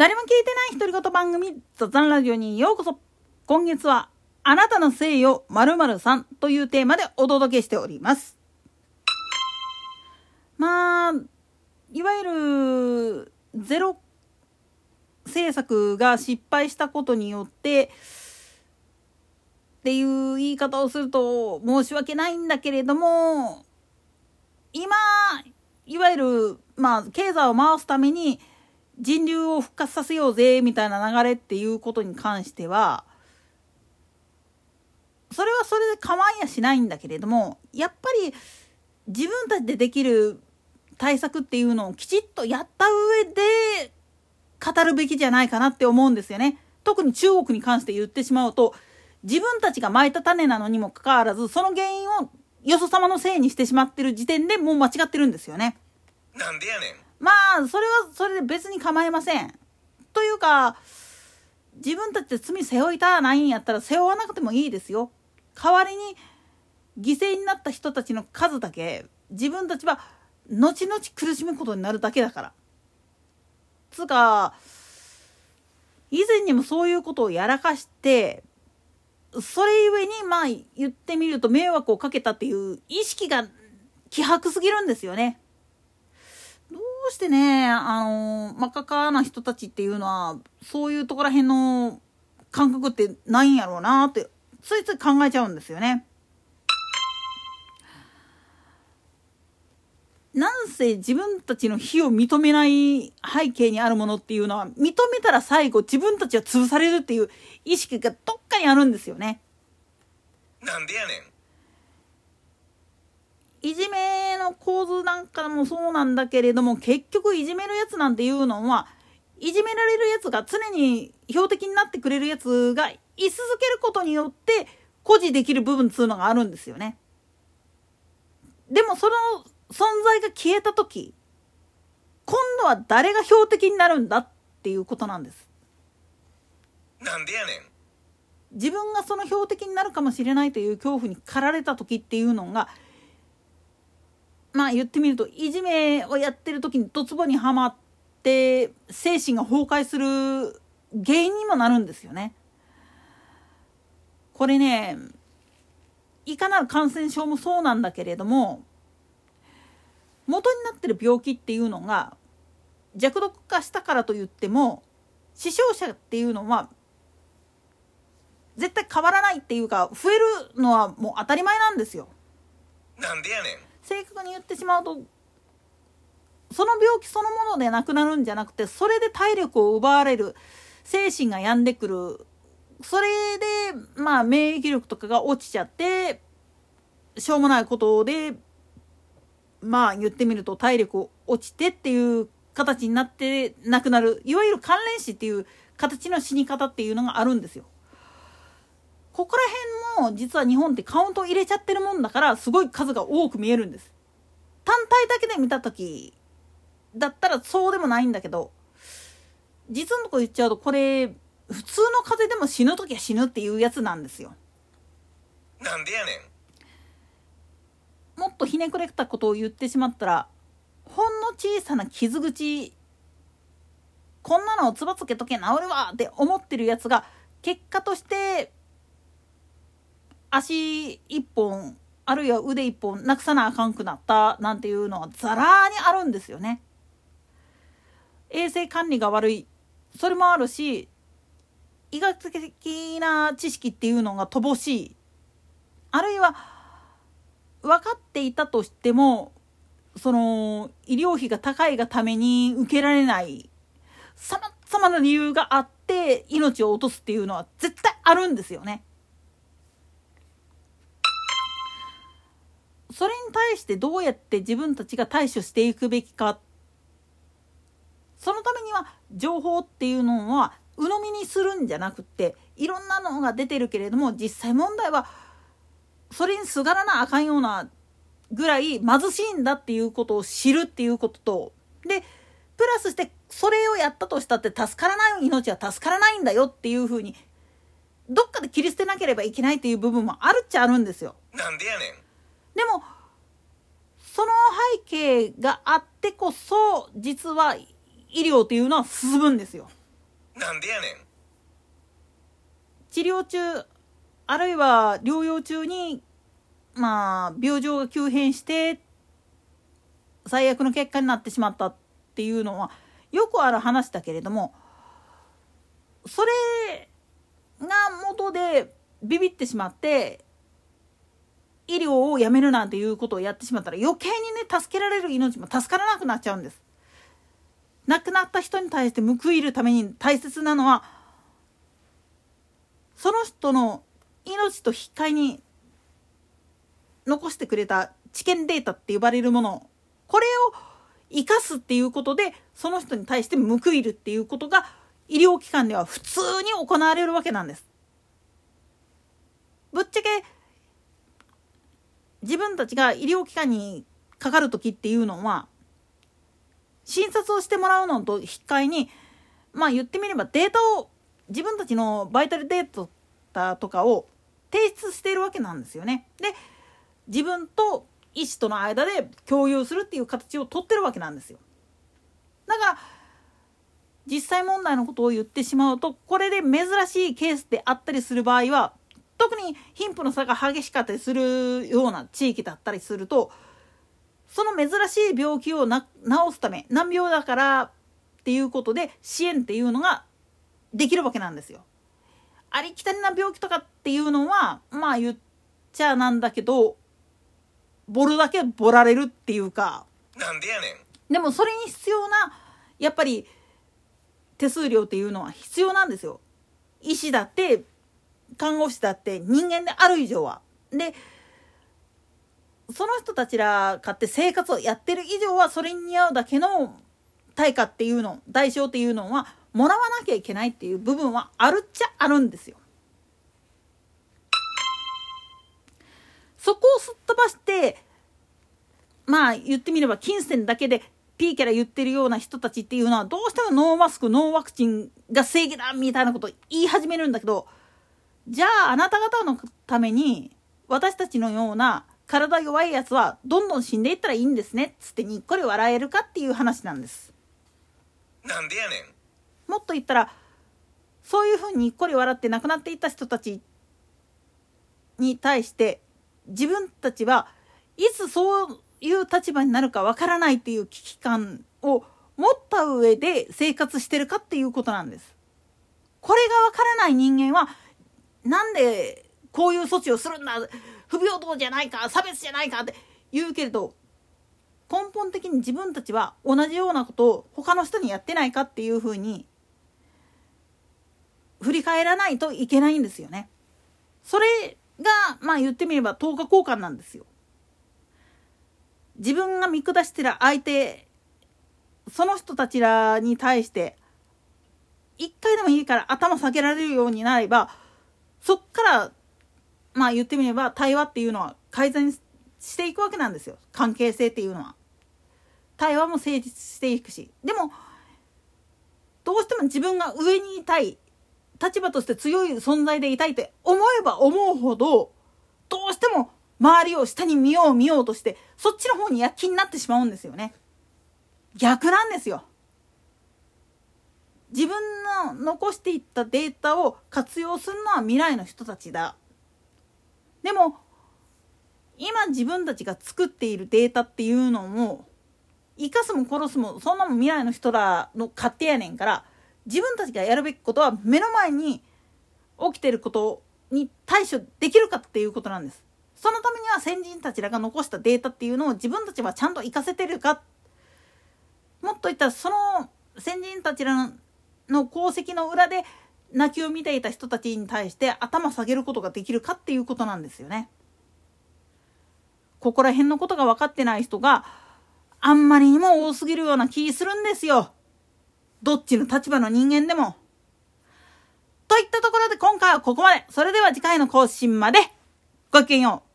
誰も聞いてない独り言番組雑談ラジオにようこそ今月はあなたのせいよ〇〇さんというテーマでお届けしております。まあ、いわゆるゼロ政策が失敗したことによってっていう言い方をすると申し訳ないんだけれども今いわゆるまあ経済を回すために人流を復活させようぜみたいな流れっていうことに関してはそれはそれで構いやしないんだけれどもやっぱり自分たちでできる対策っていうのをきちっとやった上で語るべきじゃないかなって思うんですよね。特に中国に関して言ってしまうと自分たちがまいた種なのにもかかわらずその原因をよそ様のせいにしてしまってる時点でもう間違ってるんですよね。なんでやねん。まあそれはそれで別に構いません。というか自分たちで罪背負いたないんやったら背負わなくてもいいですよ。代わりに犠牲になった人たちの数だけ自分たちは後々苦しむことになるだけだから。つうか以前にもそういうことをやらかしてそれゆえにまあ言ってみると迷惑をかけたっていう意識が希薄すぎるんですよね。うしてね、あの、真っ赤かな人たちっていうのは、そういうとこら辺の感覚ってないんやろうなって、ついつい考えちゃうんですよね。なんせ自分たちの非を認めない背景にあるものっていうのは、認めたら最後自分たちは潰されるっていう意識がどっかにあるんですよね。なんでやねん。いじめの構図なんかもそうなんだけれども結局いじめるやつなんていうのはいじめられるやつが常に標的になってくれるやつが居続けることによって誇示できる部分っつうのがあるんですよね。でもその存在が消えた時今度は誰が標的になるんだっていうことなんです。なんでやねん。自分がその標的になるかもしれないという恐怖に駆られた時っていうのがまあ言ってみるといじめをやってる時にドツボにはまって精神が崩壊する原因にもなるんですよね。これねいかなる感染症もそうなんだけれども元になってる病気っていうのが弱毒化したからといっても死傷者っていうのは絶対変わらないっていうか増えるのはもう当たり前なんですよ。なんでやねん。正確に言ってしまうとその病気そのものでなくなるんじゃなくてそれで体力を奪われる精神が病んでくるそれでまあ免疫力とかが落ちちゃってしょうもないことでまあ言ってみると体力落ちてっていう形になって亡くなるいわゆる関連死っていう形の死に方っていうのがあるんですよ。ここら辺も実は日本ってカウント入れちゃってるもんだからすごい数が多く見えるんです。単体だけで見た時だったらそうでもないんだけど実のとこ言っちゃうとこれ普通の風邪でも死ぬ時は死ぬっていうやつなんですよ。なんでやねん。もっとひねくれたことを言ってしまったらほんの小さな傷口こんなのをつばつけとけ治るわって思ってるやつが結果として足一本あるいは腕一本なくさなあかんくなったなんていうのはザラにあるんですよね。衛生管理が悪いそれもあるし医学的な知識っていうのが乏しいあるいは分かっていたとしてもその医療費が高いがために受けられないさまざまな理由があって命を落とすっていうのは絶対あるんですよね。それに対してどうやって自分たちが対処していくべきかそのためには情報っていうのは鵜呑みにするんじゃなくっていろんなのが出てるけれども実際問題はそれにすがらなあかんようなぐらい貧しいんだっていうことを知るっていうこととでプラスしてそれをやったとしたって助からない命は助からないんだよっていうふうにどっかで切り捨てなければいけないっていう部分もあるっちゃあるんですよ。なんでやねん。でもその背景があってこそ実は医療っていうのは進むんですよ。なんでやねん治療中あるいは療養中にまあ病状が急変して最悪の結果になってしまったっていうのはよくある話だけれどもそれが元でビビってしまって医療をやめるなんていうことをやってしまったら余計にね助けられる命も助からなくなっちゃうんです。亡くなった人に対して報いるために大切なのはその人の命と引き換えに残してくれた知見データって呼ばれるものこれを生かすっていうことでその人に対して報いるっていうことが医療機関では普通に行われるわけなんです。ぶっちゃけ自分たちが医療機関にかかる時っていうのは診察をしてもらうのと引き換えにまあ言ってみればデータを自分たちのバイタルデータとかを提出しているわけなんですよね。で自分と医師との間で共有するっていう形をとってるわけなんですよ。だから実際問題のことを言ってしまうとこれで珍しいケースであったりする場合は特に貧富の差が激しかったりするような地域だったりするとその珍しい病気を治すため難病だからっていうことで支援っていうのができるわけなんですよ。ありきたりな病気とかっていうのはまあ言っちゃなんだけどボルだけボられるっていうかなんでやねんでもそれに必要なやっぱり手数料っていうのは必要なんですよ。医師だって看護師だって人間である以上は。でその人たちらかって生活をやってる以上はそれに似合うだけの対価っていうの代償っていうのはもらわなきゃいけないっていう部分はあるっちゃあるんですよ。そこをすっ飛ばしてまあ言ってみれば金銭だけでピーキャラ言ってるような人たちっていうのはどうしてもノーマスクノーワクチンが正義だみたいなこと言い始めるんだけどじゃああなた方のために私たちのような体弱いやつはどんどん死んでいったらいいんですねっつってにっこり笑えるかっていう話なんです。なんでやねんもっと言ったらそういうふうににっこり笑って亡くなっていった人たちに対して自分たちはいつそういう立場になるかわからないっていう危機感を持った上で生活してるかっていうことなんです。これがわからない人間はなんでこういう措置をするんだ？不平等じゃないか？差別じゃないか？って言うけれど根本的に自分たちは同じようなことを他の人にやってないかっていうふうに振り返らないといけないんですよね。それがまあ言ってみれば等価交換なんですよ。自分が見下してる相手その人たちらに対して一回でもいいから頭下げられるようになればそっからまあ言ってみれば対話っていうのは改善していくわけなんですよ関係性っていうのは。対話も成立していくしでもどうしても自分が上にいたい立場として強い存在でいたいって思えば思うほどどうしても周りを下に見よう見ようとしてそっちの方に躍起になってしまうんですよね。逆なんですよ。自分の残していったデータを活用するのは未来の人たちだ。でも今自分たちが作っているデータっていうのも生かすも殺すもそんなもん未来の人らの勝手やねんから自分たちがやるべきことは目の前に起きてることに対処できるかっていうことなんです。そのためには先人たちらが残したデータっていうのを自分たちはちゃんと活かせてるかもっと言ったらその先人たちらのの功績の裏で泣きを見ていた人たちに対して頭下げることができるかっていうことなんですよね。ここら辺のことが分かってない人があんまりにも多すぎるような気するんですよ。どっちの立場の人間でも。といったところで今回はここまで。それでは次回の更新まで。ごきげんよう。